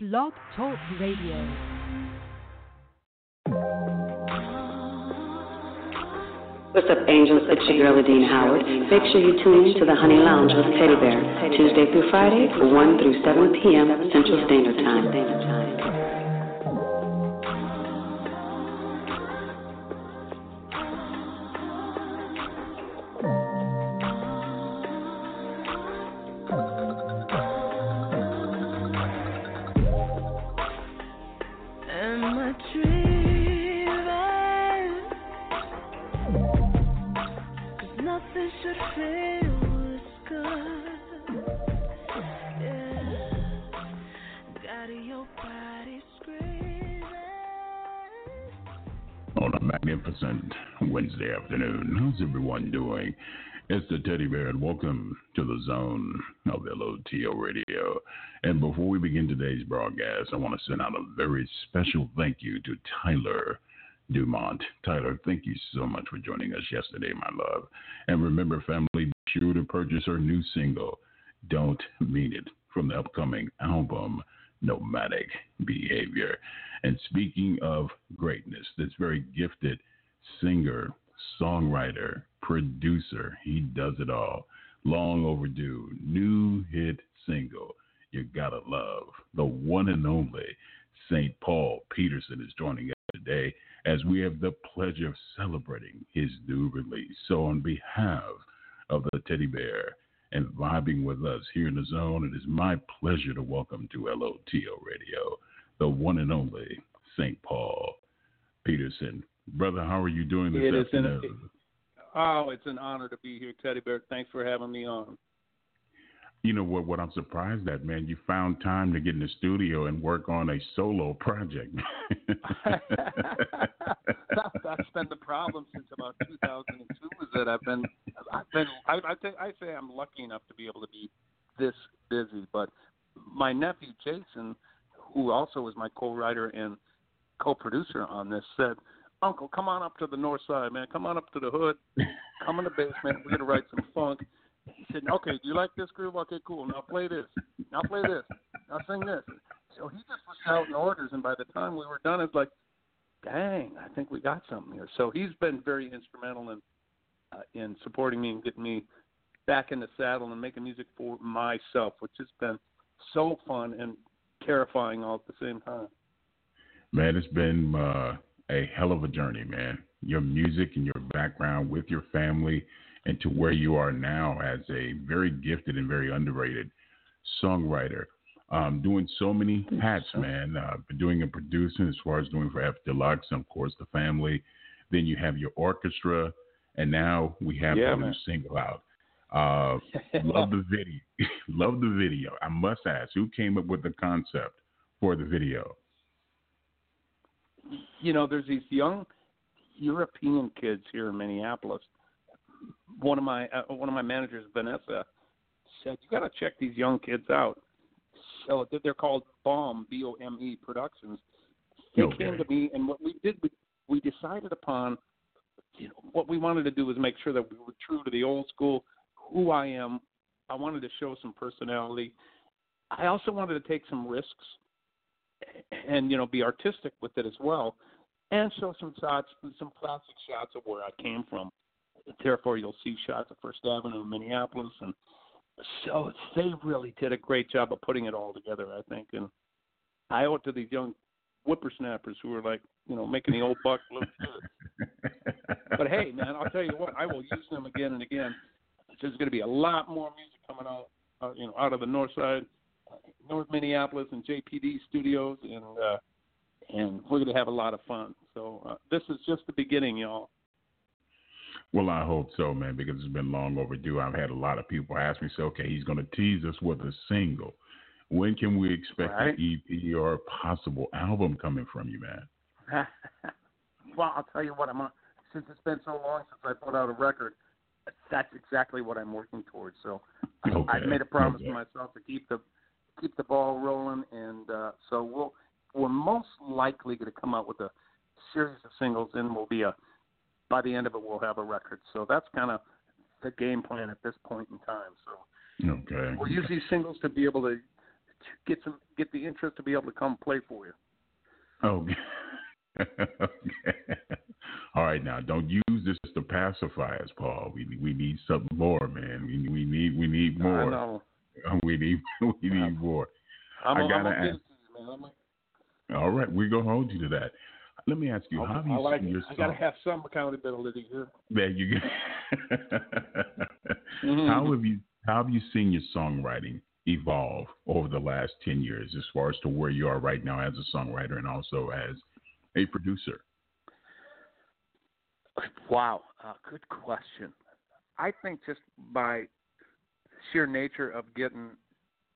Blog Talk Radio. What's up, angels? It's your girl, Adina Howard. Make sure you tune in to the Honey Lounge with Teddy Bear, Tuesday through Friday, 1 through 7 p.m. Central Standard Time. How's everyone doing? It's the Teddy Bear, and welcome to the zone of LOTL Radio. And before we begin today's broadcast, I want to send out a very special thank you to Tyler Dumont. Tyler, thank you so much for joining us yesterday, my love. And remember, family, be sure to purchase her new single, Don't Mean It, from the upcoming album, Nomadic Behavior. And speaking of greatness, this very gifted singer, songwriter, producer, he does it all. Long overdue, new hit single, You Gotta Love. The one and only St. Paul Peterson is joining us today as we have the pleasure of celebrating his new release. So, on behalf of the Teddy Bear and vibing with us here in the zone, it is my pleasure to welcome to LOTL Radio the one and only St. Paul Peterson. Brother, how are you doing this It is an, afternoon? oh, it's an honor to be here, Teddy Bear. Thanks for having me on. You know what? What I'm surprised at, man, you found time to get in the studio and work on a solo project. That- That's been the problem since about 2002. Is that I've been, I've been, I, I, think, I say I'm lucky enough to be able to be this busy. But my nephew Jason, who also is my co-writer and co-producer on this, said, "Uncle, come on up to the north side, man. Come on up to the hood. Come in the basement. We're gonna write some funk." He said, "Okay, do you like this groove? Okay, cool. Now play this. Now play this. Now sing this." So he just was shouting orders, and by the time we were done, it's like, "Dang, I think we got something here." So he's been very instrumental in uh, in supporting me and getting me back in the saddle and making music for myself, which has been so fun and terrifying all at the same time. man, it's been uh, a hell of a journey, man. Your music and your background with your family and to where you are now as a very gifted and very underrated songwriter. Um, doing so many hats, man. Uh, been doing and producing as far as doing for F Deluxe and, of course, the family. Then you have your orchestra, and now we have Yeah, the new single out. Uh, love the video. love the video. I must ask, who came up with the concept for the video? You know, there's these young European kids here in Minneapolis. One of my uh, one of my managers, Vanessa, said you got to check these young kids out. So they're- called Bomb B O M E Productions. They Okay. came to me, and what we did, we, we decided upon, you know, what we wanted to do was make sure that we were true to the old school, who I am. I wanted to show some personality. I also wanted to take some risks and you know be artistic with it as well, and show some shots, some classic shots of where I came from. Therefore, you'll see shots of First Avenue in Minneapolis, and so they really did a great job of putting it all together. I think, and I owe it to these young whippersnappers who are like, you know, making the old buck look good. But hey, man, I'll tell you what, I will use them again and again. There's going to be a lot more music coming out, uh, you know, out of the north side, North Minneapolis and JPD studios, and uh, and we're going to have a lot of fun. So uh, this is just the beginning, y'all. Well, I hope so, man, because it's been long overdue. I've had a lot of people ask me, say, okay, he's going to tease us with a single. When can we expect Right. an EP or a possible album coming from you, man? well, I'll tell you what, I'm on, since it's been so long since I put out a record, that's exactly what I'm working towards. So I- Okay, I've made a promise okay. to myself to keep the keep the ball rolling, and uh, so we'll we're most likely going to come out with a series of singles, and we'll be a by the end of it we'll have a record. So that's kind of the game plan at this point in time. So Okay. we'll use these singles to be able to get some get the interest to be able to come play for you. Okay. okay. All right, now don't use this to pacify us, Paul. We we need something more, man. We we need we need more. I know. We need we need more. I'm, I gotta gonna ask- give it to you, man. I'm a- All right, we're gonna hold you to that. Let me ask you, how have I you like seen it. your I gotta have some accountability here. There you go. Mhm. How have you how have you seen your songwriting evolve over the last ten years, as far as to where you are right now as a songwriter and also as a producer? Wow, uh, good question. I think just by sheer nature of getting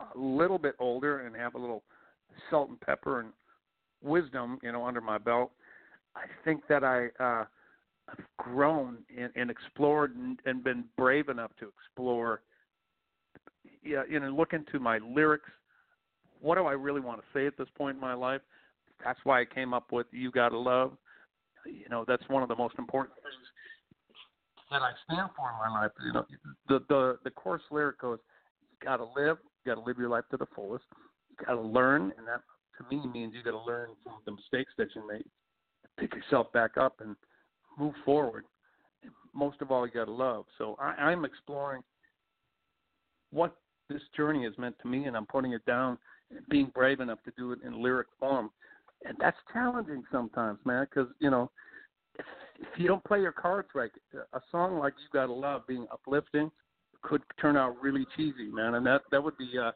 a little bit older and have a little salt and pepper and wisdom, you know, under my belt, I think that I uh, have grown and, and explored and, and been brave enough to explore. Yeah, you know, look into my lyrics. What do I really want to say at this point in my life? That's why I came up with "You Gotta Love." you know that's one of the most important things that I stand for in my life. You know, the the the chorus lyric goes, "You got to live, you got to live your life to the fullest. You got to learn, and that to me means you got to learn from the mistakes that you made, pick yourself back up, and move forward. Most of all, you got to love. So I, I'm exploring what this journey has meant to me, and I'm putting it down, and being brave enough to do it in lyric form and that's challenging sometimes, man. Because you know, if, you don't play your cards right, a song like "You Gotta Love" being uplifting could turn out really cheesy, man, and that that would be uh,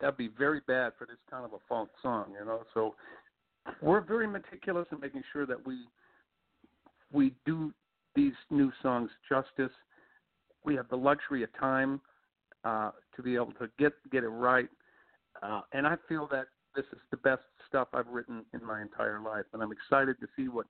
that'd be very bad for this kind of a funk song, you know. So we're very meticulous in making sure that we we do these new songs justice. We have the luxury of time uh, to be able to get get it right, uh, and I feel that this is the best stuff I've written in my entire life, and I'm excited to see what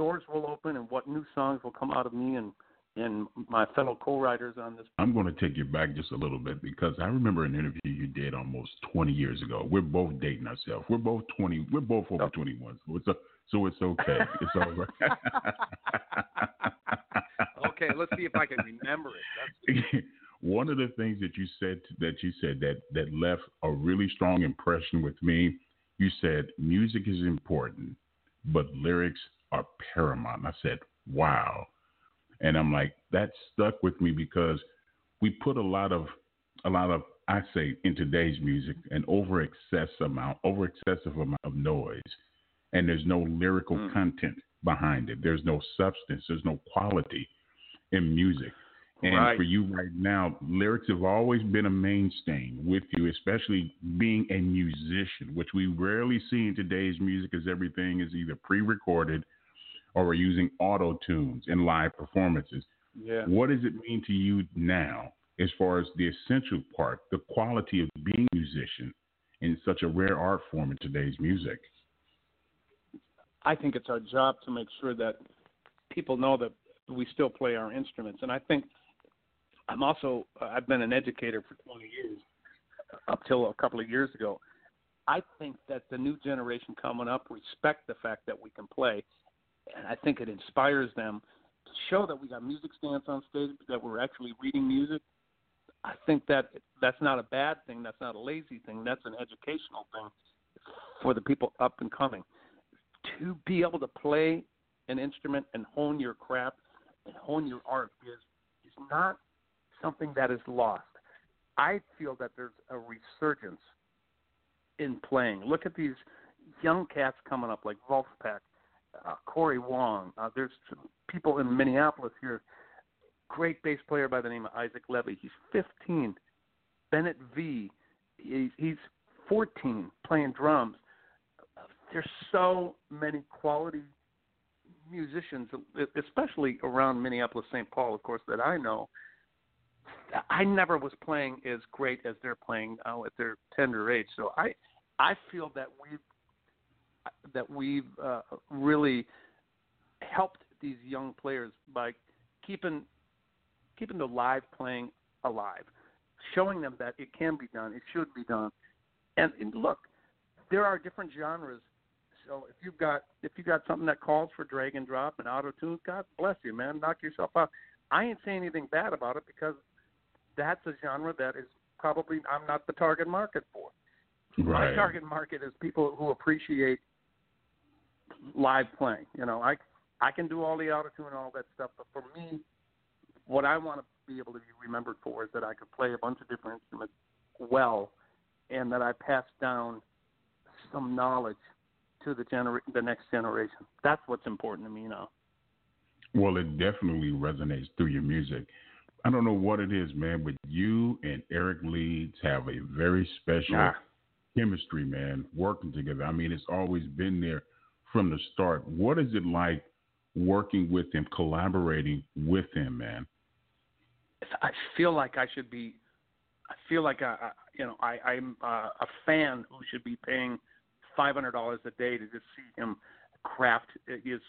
doors will open and what new songs will come out of me and and my fellow co-writers on this. I'm going to take you back just a little bit because I remember an interview you did almost 20 years ago. We're both dating ourselves. We're both 20. We're both over Oh. 21, so it's a, so it's okay. It's all right. okay, let's see if I can remember it. That's, One of the things that you said that you said that that left a really strong impression with me. You said music is important, but lyrics are paramount. And I said, "Wow," and I'm like, that stuck with me because we put a lot of a lot of I say in today's music an over excess amount, over excessive amount of noise, and there's no lyrical Mm. content behind it. There's no substance. There's no quality in music. And Right. for you right now, lyrics have always been a mainstay with you, especially being a musician, which we rarely see in today's music as everything is either pre recorded or we're using auto tunes in live performances. yeah. What does it mean to you now as far as the essential part, the quality of being a musician in such a rare art form in today's music? I think it's our job to make sure that people know that we still play our instruments. And I think I'm also uh, I've been an educator for 20 years uh, up till a couple of years ago. I think that the new generation coming up respect the fact that we can play, and I think it inspires them to show that we got music stands on stage, that we're actually reading music. I think that that's not a bad thing. That's not a lazy thing. That's an educational thing for the people up and coming to be able to play an instrument and hone your craft and hone your art is is not something that is lost. I feel that there's a resurgence in playing. Look at these young cats coming up like Vulfpeck, uh, Corey Wong. Uh, there's people in Minneapolis here. Great bass player by the name of Isaac Levy. He's 15. Bennett V. He's, he's 14 playing drums. Uh, there's so many quality musicians, especially around Minneapolis, St. Paul, of course, that I know. I never was playing as great as they're playing now at their tender age. So I, I feel that we've that we've uh, really helped these young players by keeping keeping the live playing alive, showing them that it can be done, it should be done, and, and look, there are different genres. So if you've got if you got something that calls for drag and drop and auto tune, God bless you, man. Knock yourself out. I ain't saying anything bad about it because that's a genre that is probably I'm not the target market for. My target market is people who appreciate live playing. You know, I I can do all the autotune and all that stuff, but for me, what I want to be able to be remembered for is that I could play a bunch of different instruments well, and that I pass down some knowledge to the gener- the next generation. That's what's important to me now. Well, it definitely resonates through your music. I don't know what it is, man, but you and Eric Leeds have a very special Ah. chemistry, man, working together. I mean, it's always been there from the start. What is it like working with him, collaborating with him, man? I feel like I should be. I feel like I, I you know, I, I'm uh, a fan who should be paying five hundred dollars a day to just see him craft his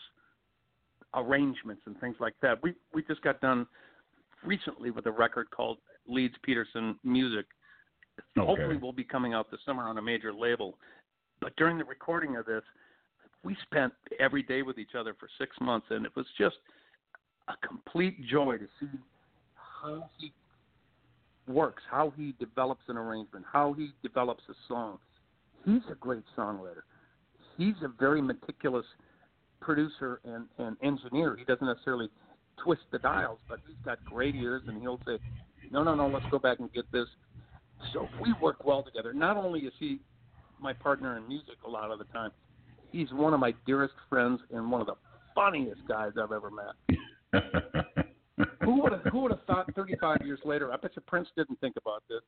arrangements and things like that. We we just got done recently with a record called Leeds Peterson Music. Okay. Hopefully, will be coming out this summer on a major label. But during the recording of this, we spent every day with each other for six months, and it was just a complete joy to see how he works, how he develops an arrangement, how he develops a song. He's a great songwriter. He's a very meticulous producer and, and engineer. He doesn't necessarily twist the dials, but he's got great ears, and he'll say, "No, no, no, let's go back and get this." So we work well together. Not only is he my partner in music a lot of the time, he's one of my dearest friends and one of the funniest guys I've ever met. Who would have who would have thought 35 years later? I bet you Prince didn't think about this.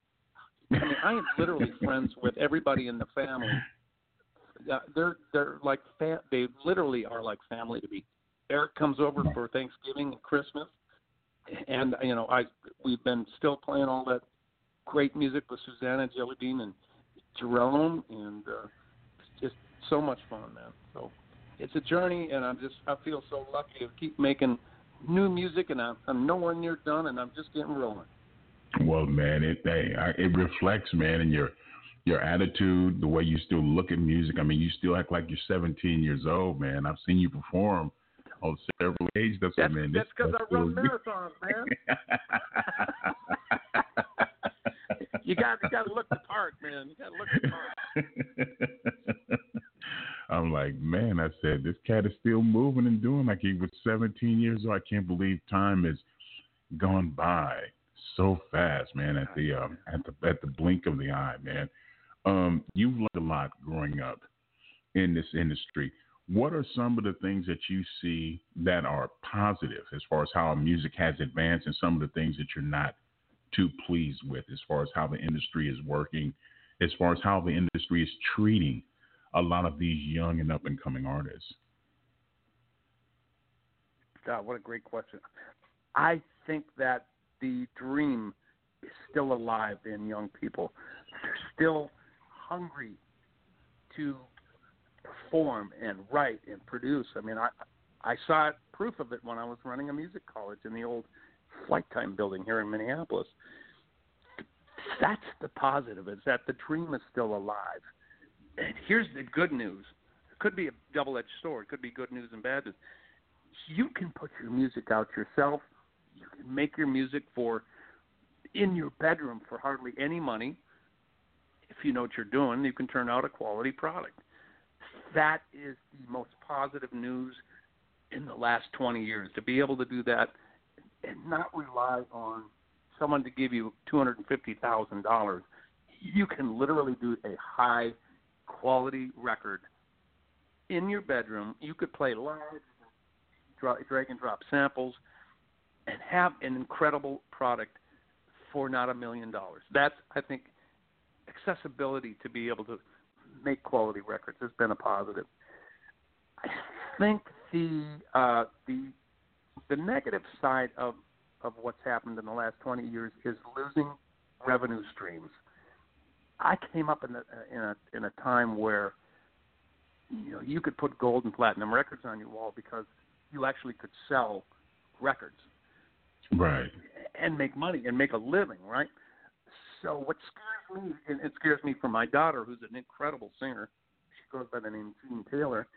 I mean, I am literally friends with everybody in the family. They're they're like fa- they literally are like family to me. Eric comes over for Thanksgiving and Christmas, and you know I we've been still playing all that great music with Susanna Jellybean and Jerome, and uh, it's just so much fun, man. So it's a journey, and I'm just I feel so lucky to keep making new music, and I'm, I'm nowhere near done, and I'm just getting rolling. Well, man, it hey, it reflects, man, in your your attitude, the way you still look at music. I mean, you still act like you're 17 years old, man. I've seen you perform on several age. That's, That's what, man. that's because I run really- marathons, man. you got you got to look the part, man. You got to look the part. I'm like, man, I said, this cat is still moving and doing like he was 17 years old. I can't believe time has gone by so fast, man. At the um, at the at the blink of the eye, man. Um, you've learned a lot growing up in this industry. What are some of the things that you see that are positive as far as how music has advanced, and some of the things that you're not too pleased with as far as how the industry is working, as far as how the industry is treating a lot of these young and up and coming artists? God, what a great question. I think that the dream is still alive in young people. They're still hungry to perform and write and produce. I mean, I I saw proof of it when I was running a music college in the old Flyte Tyme building here in Minneapolis. That's the positive, is that the dream is still alive. Here's the good news. It could be a double edged sword, it could be good news and bad news you can put your music out yourself. You can make your music for in your bedroom for hardly any money. If you know what you're doing, you can turn out a quality product. That is the most positive news in the last 20 years to be able to do that and not rely on someone to give you $250,000. You can literally do a high quality record in your bedroom. You could play live drag and drop samples, and have an incredible product for not a million dollars. That's I think accessibility to be able to make quality records has been a positive. I think the uh, the the negative side of of what's happened in the last 20 years is losing revenue streams. I came up in a in a in a time where you know you could put gold and platinum records on your wall because you actually could sell records Right. and make money and make a living, right? So what scares me, and it scares me for my daughter, who's an incredible singer. She goes by the name Jean Taylor.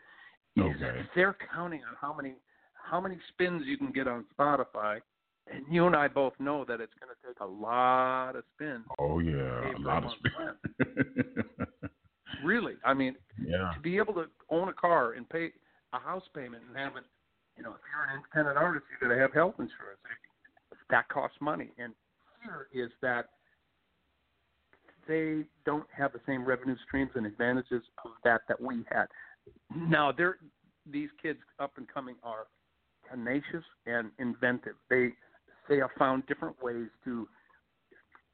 Is that they're counting on how many how many spins you can get on Spotify and you and I both know that it's going to take a lot of spin. Oh yeah, a lot of spin. Really, I mean, yeah. to be able to own a car and pay a house payment and have it, you know, if you're an independent artist, you got to have health insurance. That costs money, and here is that they don't have the same revenue streams and advantages of that that we had. Now, they're these kids up and coming are tenacious and inventive. They they have found different ways to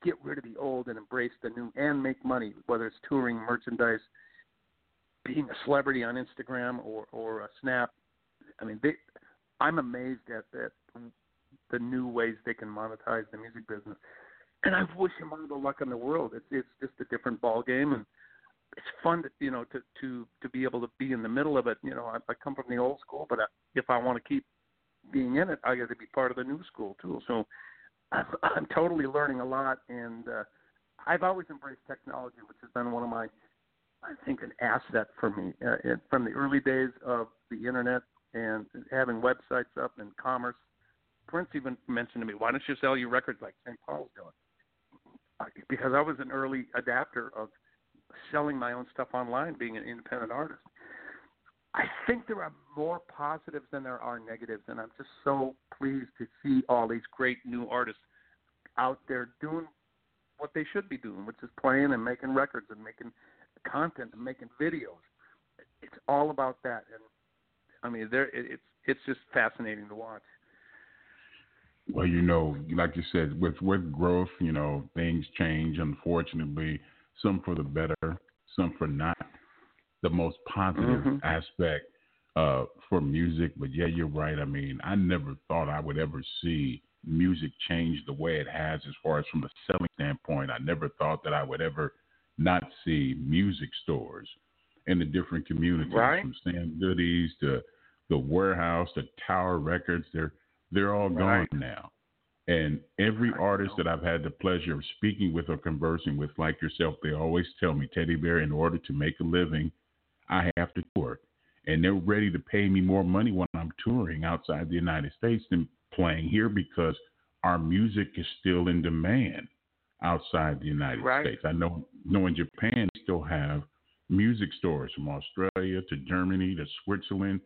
get rid of the old and embrace the new and make money, whether it's touring, merchandise, being a celebrity on Instagram or or a Snap. I mean, they, I'm amazed at at the new ways they can monetize the music business. And I wish them all the luck in the world. It's it's just a different ball game, and it's fun to you know to to to be able to be in the middle of it. You know, I, I come from the old school, but I, if I want to keep being in it, I got to be part of the new school too. So I'm, I'm totally learning a lot, and uh, I've always embraced technology, which has been one of my, I think, an asset for me. Uh, it, from the early days of the internet and having websites up and commerce. Prince even mentioned to me, "Why don't you sell your records like St. Paul's doing?" Because I was an early adapter of selling my own stuff online, being an independent artist. I think there are more positives than there are negatives, and I'm just so pleased to see all these great new artists out there doing what they should be doing, which is playing and making records and making content and making videos. It's all about that, and I mean, there it's it's just fascinating to watch. Well, you know, like you said, with with growth, you know, things change. Unfortunately, some for the better, some for not. The most positive Mhm. aspect uh, for music, but yeah, you're right. I mean, I never thought I would ever see music change the way it has, as far as from a selling standpoint. I never thought that I would ever not see music stores in the different communities, Right. from Sam Goody's to the warehouse to Tower Records. They're they're all gone now. And every artist that I've had the pleasure of speaking with or conversing with, like yourself, they always tell me, Teddy Bear, in order to make a living, I have to tour. And they're ready to pay me more money when I'm touring outside the United States than playing here because our music is still in demand outside the United Right. States. I know, know in Japan, they still have music stores from Australia to Germany to Switzerland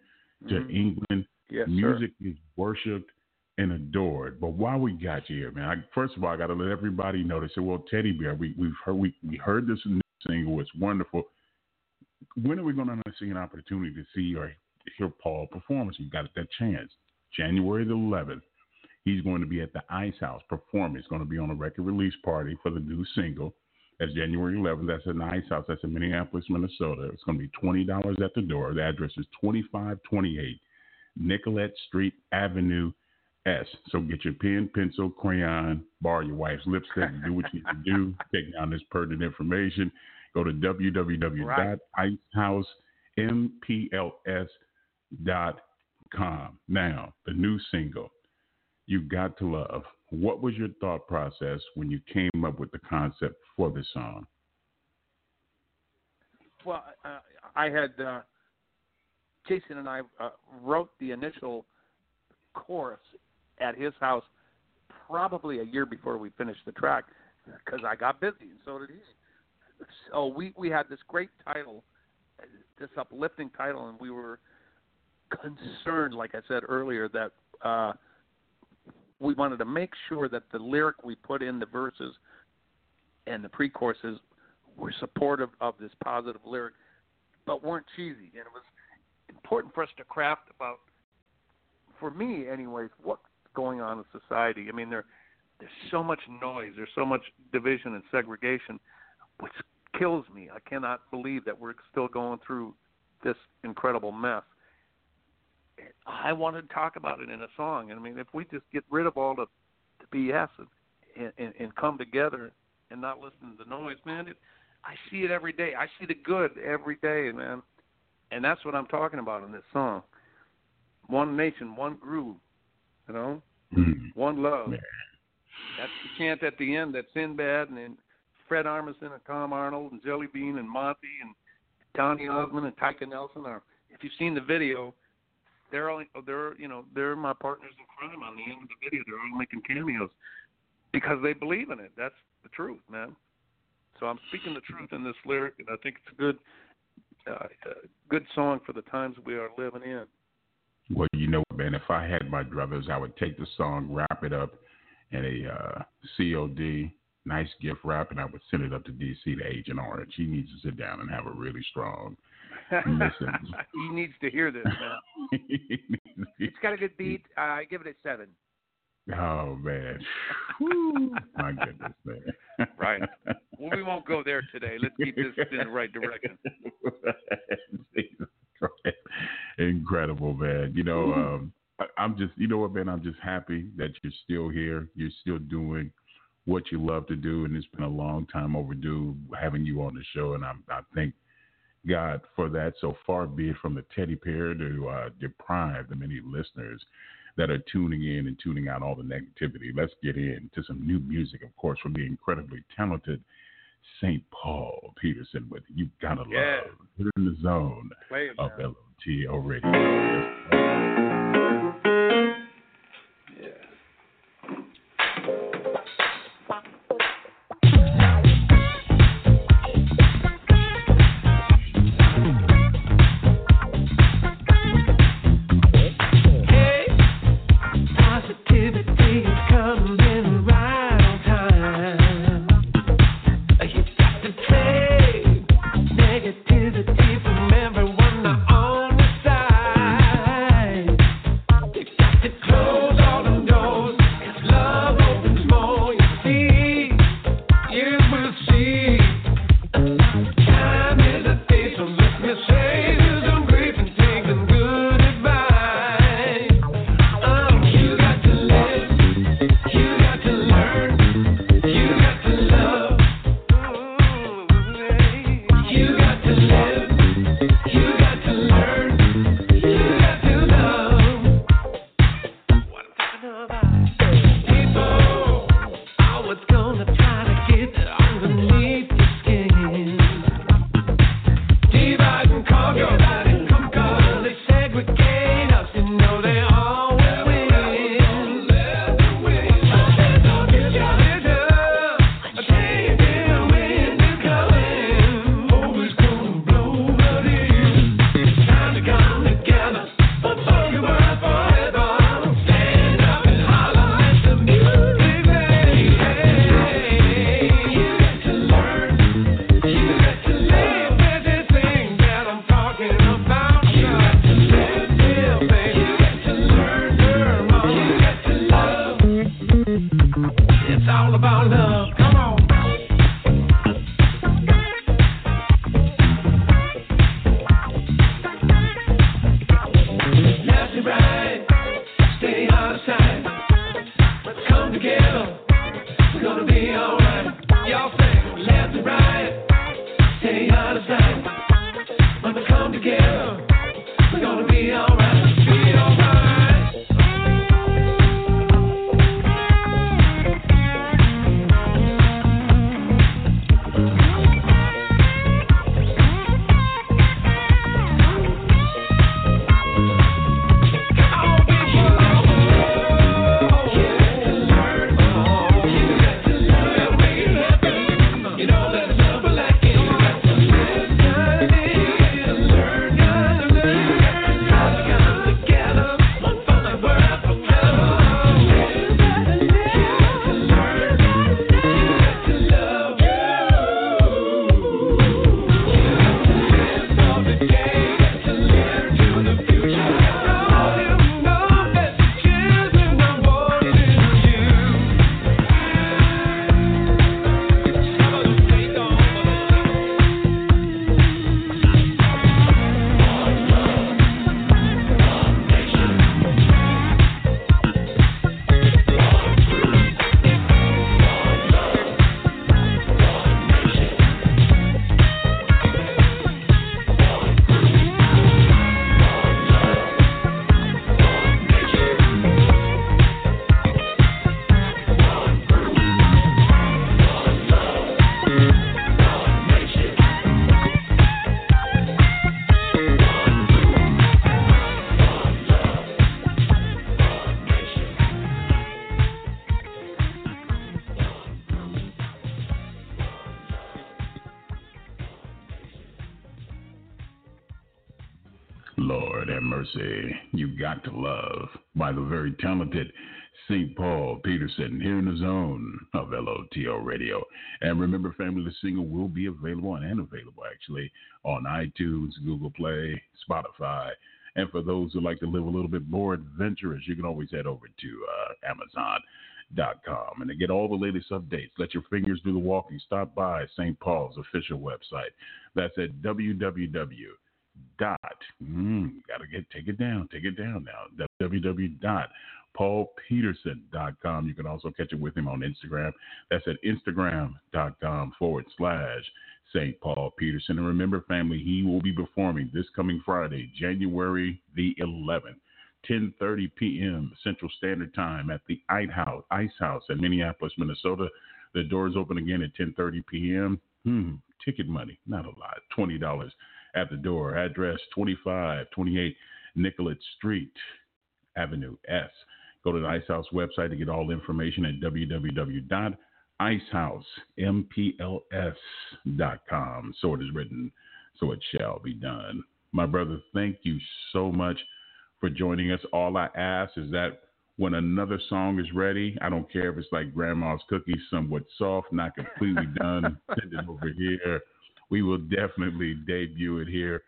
to Mhm. England Yes, music is worshipped and adored. But while we got you here, man, I, first of all, I got to let everybody know. They said, "Well, Teddy Bear, we we've heard we, we heard this new single. It's wonderful. When are we going to see an opportunity to see or hear Paul performance? You got that chance. January the 11th, he's going to be at the Ice House performing. He's going to be on a record release party for the new single. That's January 11th. That's at the Ice House. That's in Minneapolis, Minnesota. It's going to be twenty dollars at the door. The address is 2528 Nicollet Street Avenue S. So get your pen, pencil, crayon, borrow your wife's lipstick, do what you need to do. Take down this pertinent information. Go to www.icehousemPLS.com. Now, the new single, You Got to Love. What was your thought process when you came up with the concept for this song? Well, uh, I had uh, Jason and I uh, wrote the initial chorus at his house probably a year before we finished the track because I got busy and so did he. So we we had this great title, this uplifting title, and we were concerned, like I said earlier, that uh, we wanted to make sure that the lyric we put in the verses and the pre-choruses were supportive of this positive lyric, but weren't cheesy. And it was important for us to craft about, for me, anyways, what's going on in society. I mean, there there's so much noise, there's so much division and segregation, which kills me. I cannot believe that we're still going through this incredible mess. I wanted to talk about it in a song. I mean, if we just get rid of all the, the BS and, and, and come together and not listen to the noise, man, it, I see it every day. I see the good every day, man. And that's what I'm talking about in this song. One nation, one groove, you know, Mm. one love. Yeah. That's the chant at the end that Sinbad and Fred Armisen and Tom Arnold and Jelly Bean and Monty and Donny Osmond and Tyka Nelson are. If you've seen the video, they're only they're you know they're my partners in crime on the end of the video. They're all making cameos because they believe in it. That's the truth, man. So I'm speaking the truth in this lyric, and I think it's a good uh, uh, good song for the times we are living in. Well, you know, man, if I had my druthers, I would take the song, wrap it up in a uh, COD, nice gift wrap, and I would send it up to DC to Agent Orange. He needs to sit down and have a really strong listen. he needs to hear this, man. it's got a good beat. Uh, I give it a seven. Oh man, my goodness, man. right. Well, we won't go there today. Let's keep this in the right direction. Incredible, man. You know, um, I'm just, you know what, man. I'm just happy that you're still here. You're still doing what you love to do, and it's been a long time overdue having you on the show. And I'm, I thank God for that. So far be it from the teddy bear to uh, deprive the many listeners that are tuning in and tuning out all the negativity. Let's get into some new music, of course, from the incredibly talented St. Paul Peterson with You Gotta Love. Yeah. You're in the zone Play it, of man. LOTL Radio. Paul here in the zone of LOTL Radio. And remember, family, the single will be available and available actually on iTunes, Google Play, Spotify. And for those who like to live a little bit more adventurous, you can always head over to uh, Amazon.com and to get all the latest updates. Let your fingers do the walking. Stop by St. Paul's official website. That's at www dot mm, gotta get take it down take it down now www dot paulpeterson.com. You can also catch it with him on Instagram. That's at instagram.com forward slash St. Paul Peterson. And remember, family, he will be performing this coming Friday, January the 11th. 10:30 p.m. Central Standard Time at the Ice House, Ice House in Minneapolis, Minnesota. The doors open again at 10:30 p.m. Hmm, ticket money, not a lot, twenty dollars at the door. Address 2528 Nicollet Street, Avenue S, Go to the Ice House website to get all the information at www.icehousemPLS.com. So it is written, so it shall be done. My brother, thank you so much for joining us. All I ask is that when another song is ready, I don't care if it's like Grandma's Cookies, somewhat soft, not completely done, send it over here. We will definitely debut it here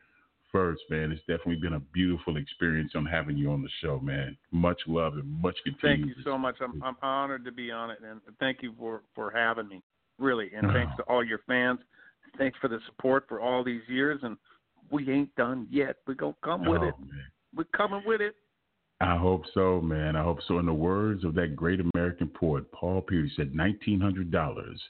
first, man. It's definitely been a beautiful experience on having you on the show, man. Much love and much continued. Thank you so much. I'm I'm honored to be on it, and thank you for for having me, really. And ah. thanks to all your fans. Thanks for the support for all these years, and we ain't done yet. We're gonna come with Oh, it. man. We're coming with it. I hope so, man. I hope so. In the words of that great American poet, Paul Pierce, said nineteen hundred dollars.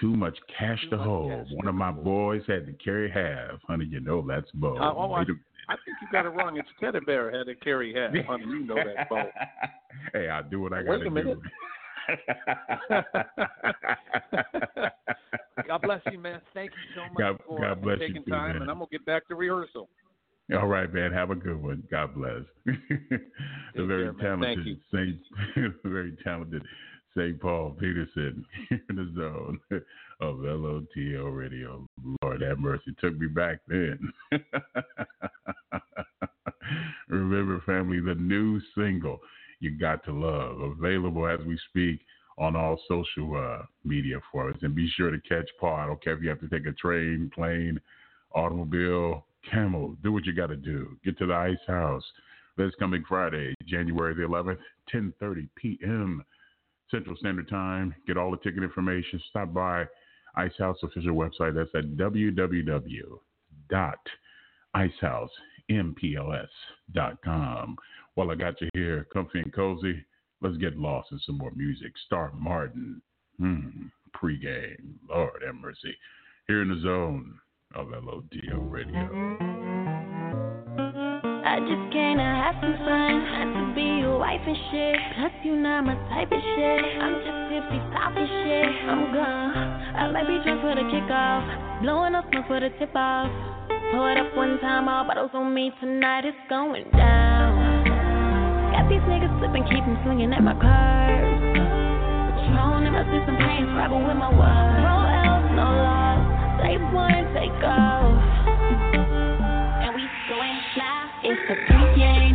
Too much cash Too to much hold. cash One to of my hold. boys had to carry half. Honey, you know that's bold. Uh, oh, I, Wait a I think you got it wrong. It's Teddy Bear had to carry half. Honey, you know that, Bo. hey, I do what I gotta a minute. God bless you, man. Thank you so much God- for God bless you taking too, time, man. and I'm gonna get back to rehearsal. All right, man. Have a good one. God bless. the very care, talented Saint, very talented Saint Paul Peterson in the zone of LOTL Radio. Lord have mercy, took me back then. Remember, family, the new single "You Got to Love" available as we speak on all social uh, media for us. And be sure to catch Paul. I don't care if you have to take a train, plane, automobile, camel. Do what you got to do. Get to the Ice House. This coming Friday, January the 11th, 10:30 p.m. Central Standard Time. Get all the ticket information. Stop by Ice House official website. That's at www.icehousemPLS.com. While I got you here, comfy and cozy, let's get lost in some more music. Star Martin, hmm, pregame. Lord have mercy. Here in the zone of LOTL Radio. I just came to have some fun, not to be your wife and shit. Plus, you not my type of shit. I'm just tipsy, talking shit. I'm gone. I might be drunk for the kickoff, blowing up smoke for the tip off. Pour it up one time, all bottles on me tonight. It's going down. Got these niggas slipping, keep 'em swinging at my curves. Patron in my system, playing Scrabble with my words. No else, no loss. Take one, take off It's pregame, pregame,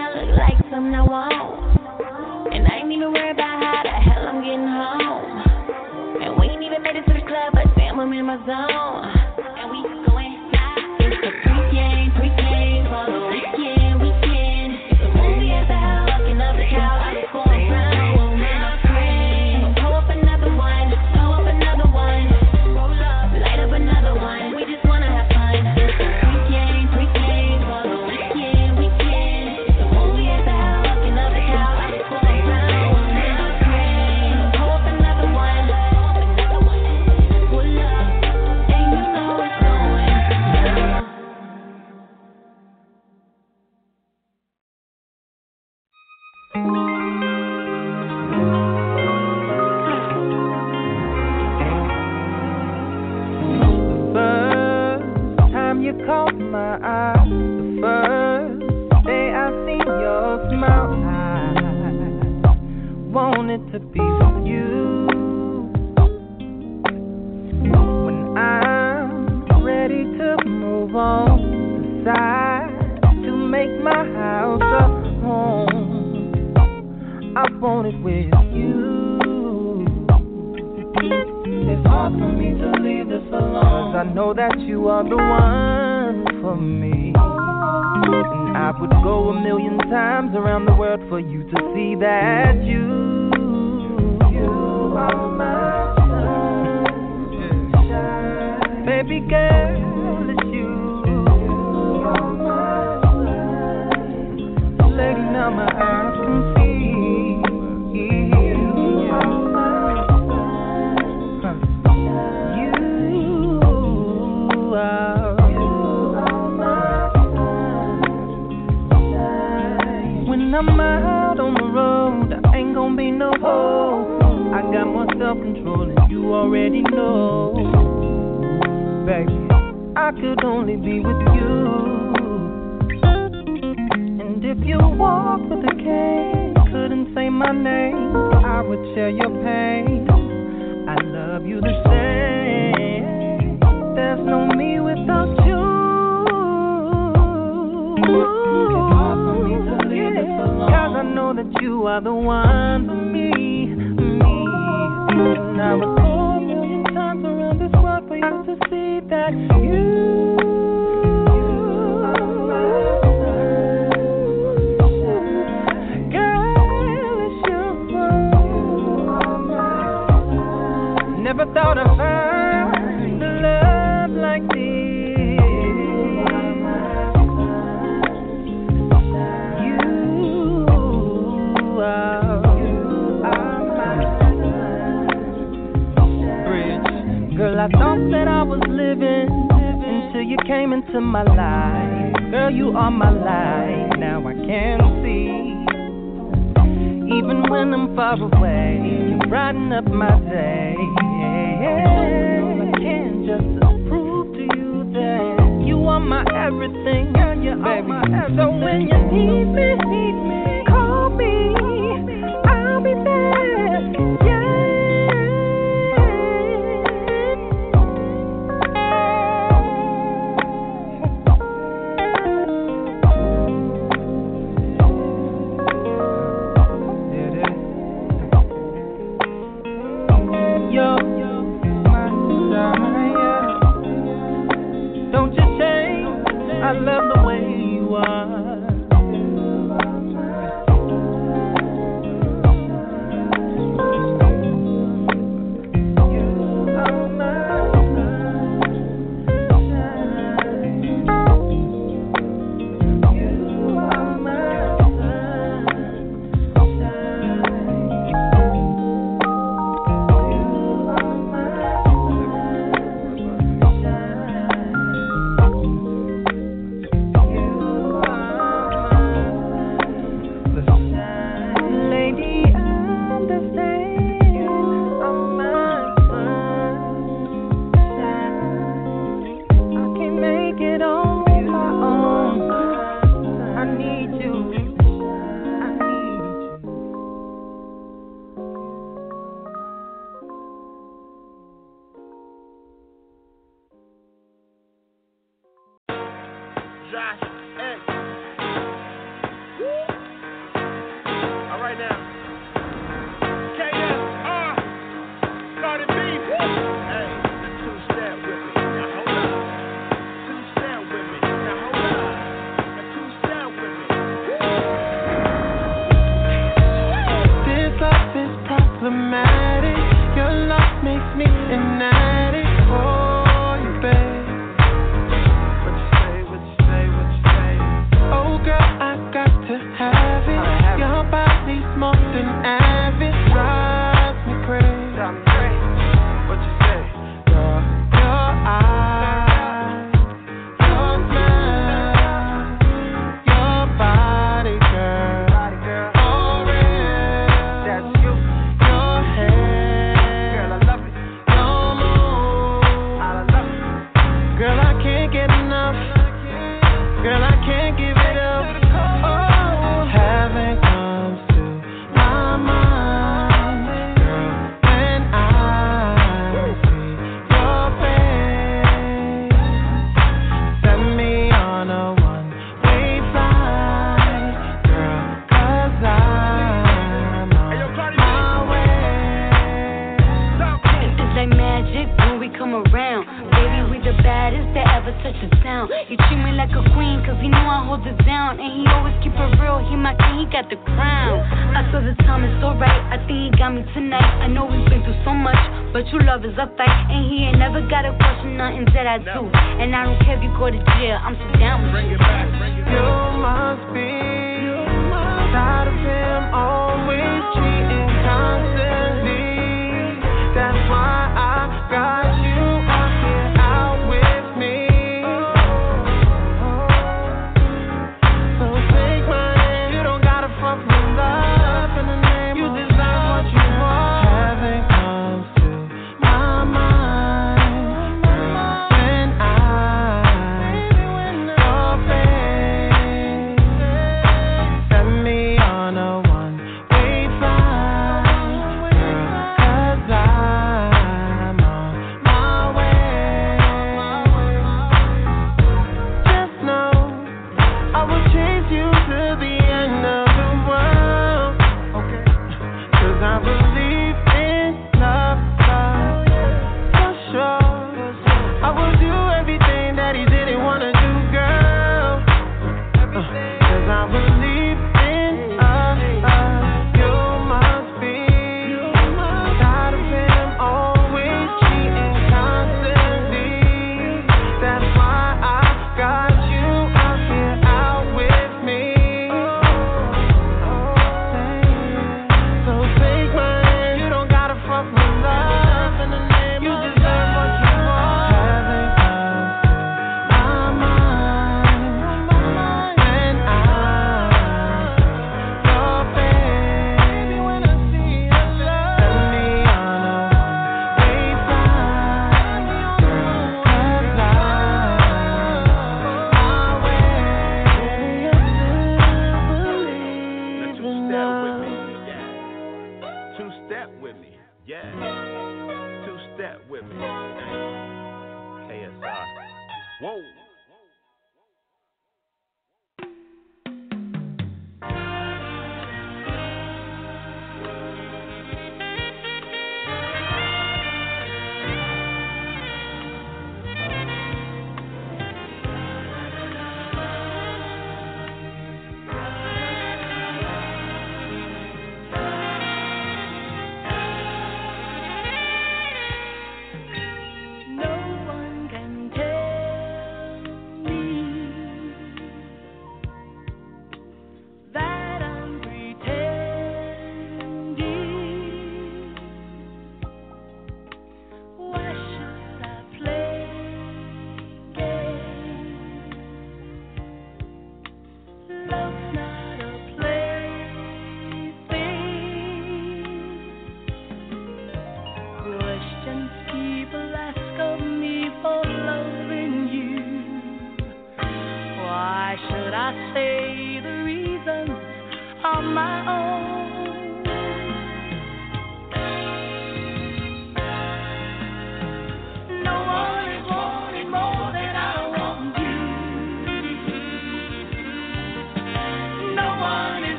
now look like something I want. And I ain't even worried about how the hell I'm getting home. And we ain't even made it to the club, but damn, I'm in my zone.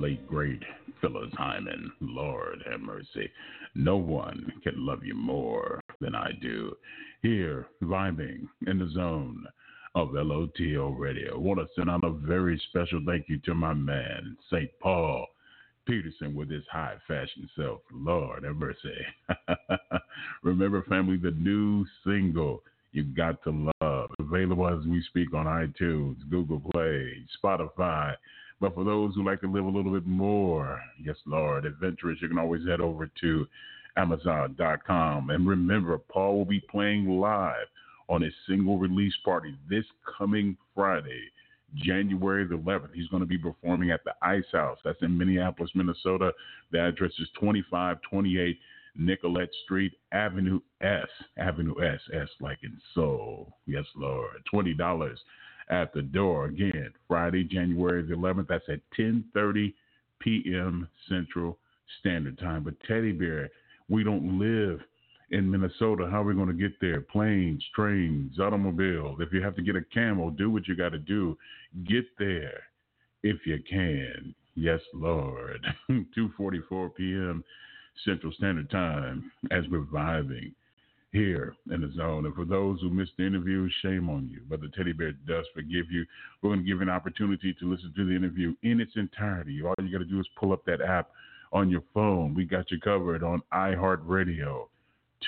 Late great Phyllis Hyman. Lord have mercy. No one can love you more than I do. Here, vibing in the zone of LOTL Radio. I want to send out a very special thank you to my man, St. Paul Peterson, with his high fashion self. Lord have mercy. Remember, family, the new single, You Got to Love, available as we speak on iTunes, Google Play, Spotify, but for those who like to live a little bit more, yes, Lord, adventurous, you can always head over to Amazon.com. And remember, Paul will be playing live on his single release party this coming Friday, January the 11th. He's going to be performing at the Ice House. That's in Minneapolis, Minnesota. The address is 2528 Nicollet Street, Avenue S. Avenue S, S like in soul. Yes, Lord. $20 at the door. Again, Friday, January the 11th. That's at 10:30 p.m. Central Standard Time. But Teddy Bear, we don't live in Minnesota. How are we going to get there? Planes, trains, automobiles. If you have to get a camel, do what you got to do. Get there if you can. Yes, Lord. 2:44 p.m. Central Standard Time as we're vibing here in the zone. And for those who missed the interview, shame on you. But the teddy bear does forgive you. We're going to give you an opportunity to listen to the interview in its entirety. All you got to do is pull up that app on your phone. We got you covered on iHeartRadio,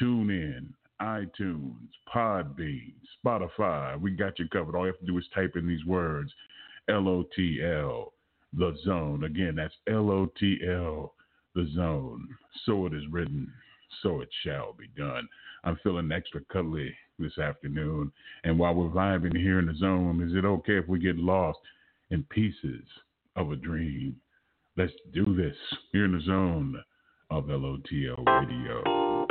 TuneIn, iTunes, Podbean, Spotify. We got you covered. All you have to do is type in these words L O T L, the zone. Again, that's L O T L, the zone. So it is written, so it shall be done. I'm feeling extra cuddly this afternoon. And while we're vibing here in the zone, is it okay if we get lost in pieces of a dream? Let's do this here in the zone of LOTL Radio.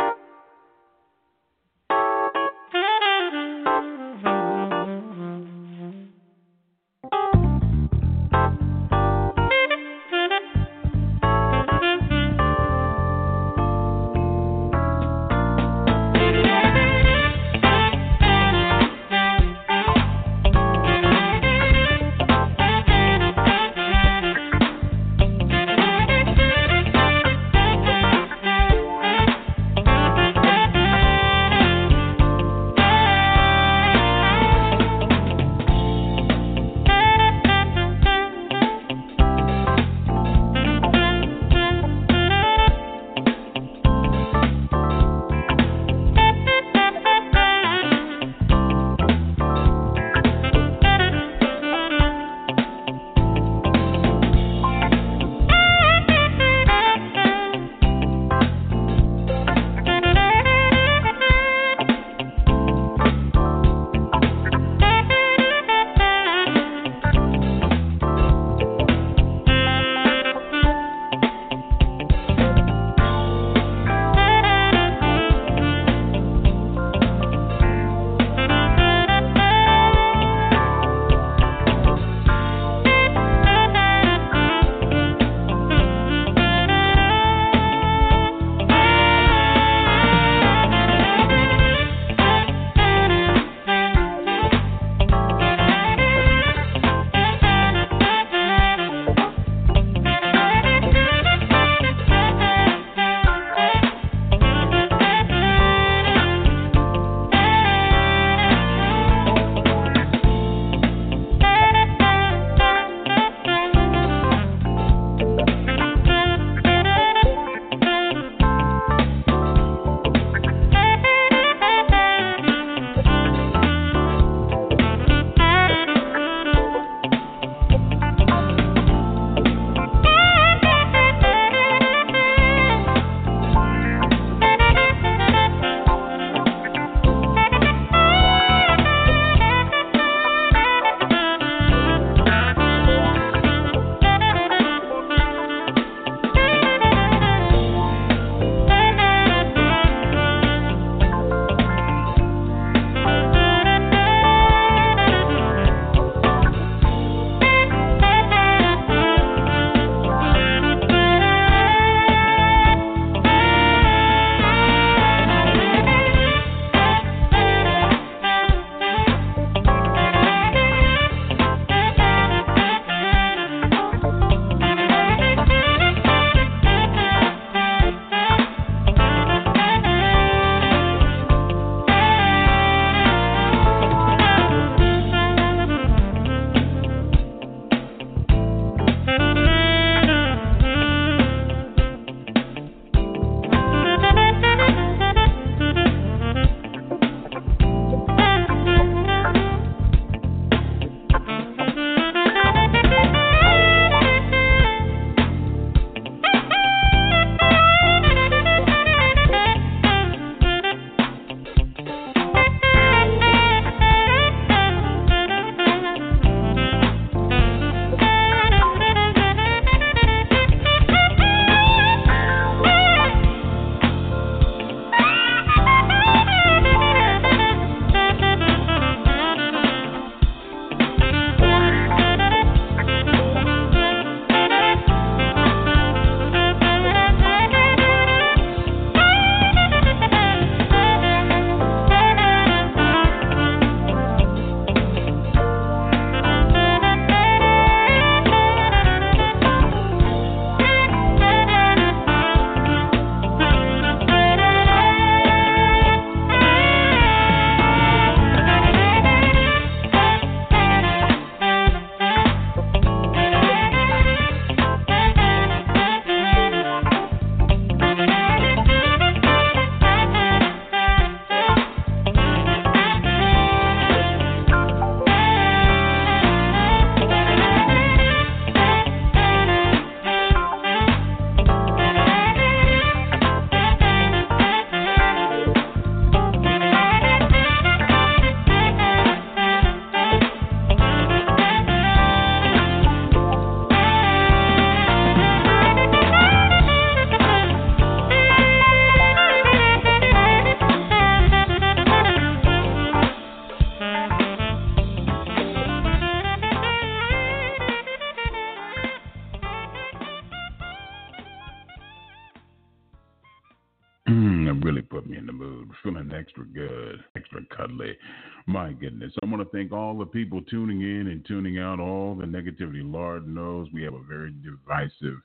My goodness. I want to thank all the people tuning in and tuning out, all the negativity. Lord knows we have a very divisive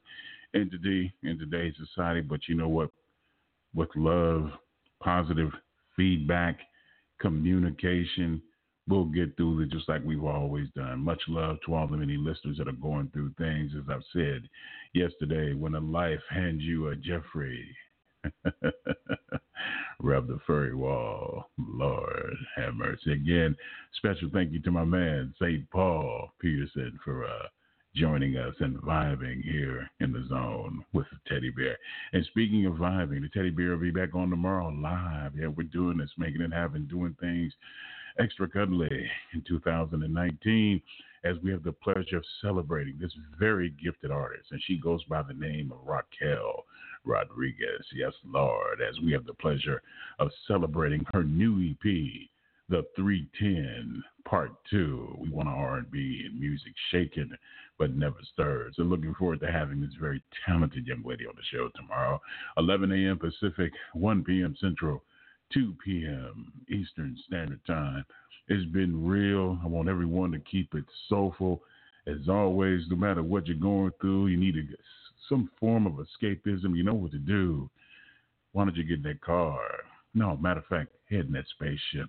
entity in today's society, but you know what? With love, positive feedback, communication, we'll get through it just like we've always done. Much love to all the many listeners that are going through things. As I've said yesterday, when a life hands you a Jeffrey, rub the furry wall. Lord have mercy. Again, special thank you to my man, St. Paul Peterson, for uh, joining us and vibing here in the zone with the teddy bear. And speaking of vibing, the teddy bear will be back on tomorrow live. Yeah, we're doing this, making it happen, doing things extra cuddly in 2019 as we have the pleasure of celebrating this very gifted artist. And she goes by the name of Raquel Rodriguez. Yes, Lord, as we have the pleasure of celebrating her new EP, The 310 Part 2. We want R&B and music shaken but never stirred. So looking forward to having this very talented young lady on the show tomorrow, 11 a.m. Pacific, 1 p.m. Central, 2 p.m. Eastern Standard Time. It's been real. I want everyone to keep it soulful. As always, no matter what you're going through, you need some form of escapism. You know what to do. Why don't you get in that car? No, matter of fact, head in that spaceship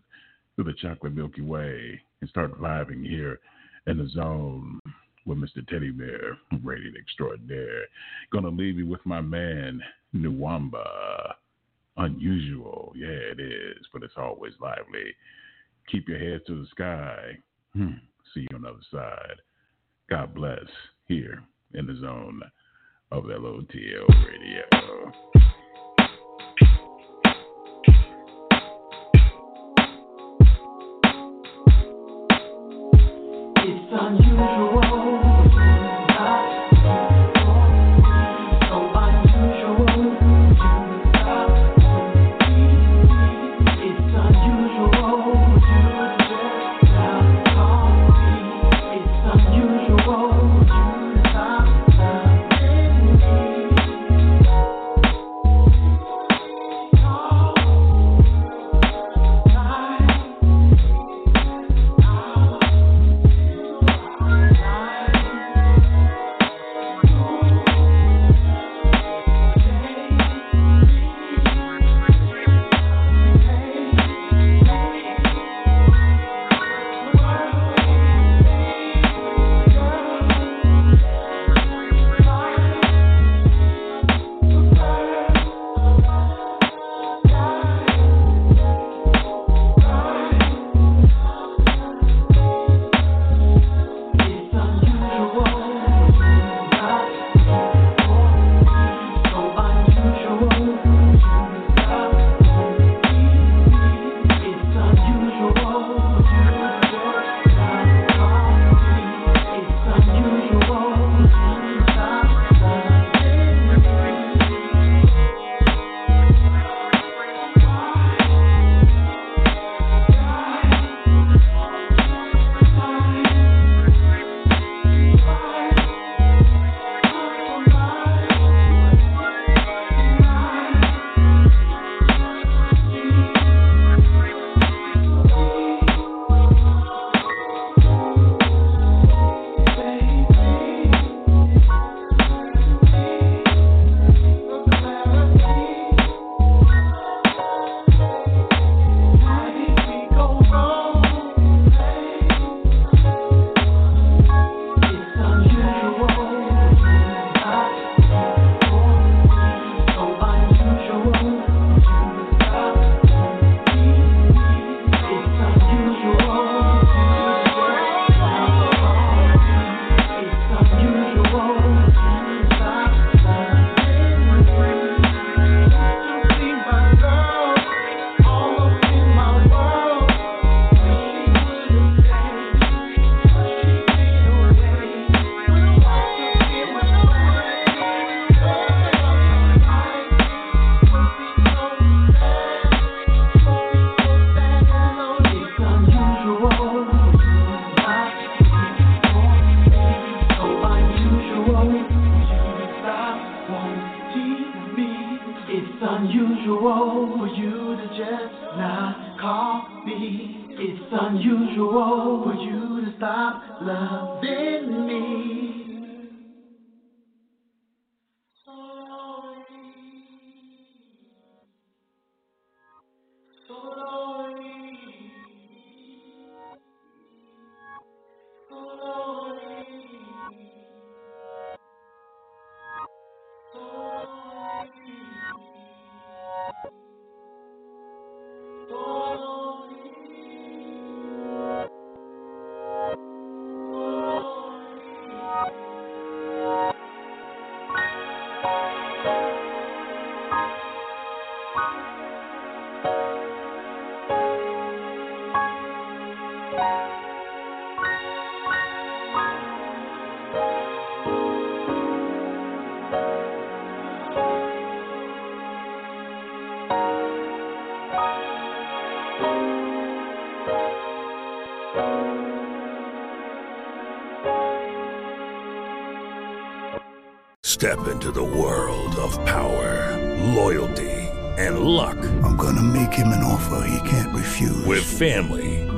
through the chocolate Milky Way and start vibing here in the zone with Mr. Teddy Bear, rated extraordinaire. Gonna leave you with my man, Nuwamba unusual. Yeah, it is, but it's always lively. Keep your head to the sky. Hmm. See you on the other side. God bless here in the zone of LOTL Radio. It's unusual. Unusual for you to just not call me. It's unusual for you to stop loving me.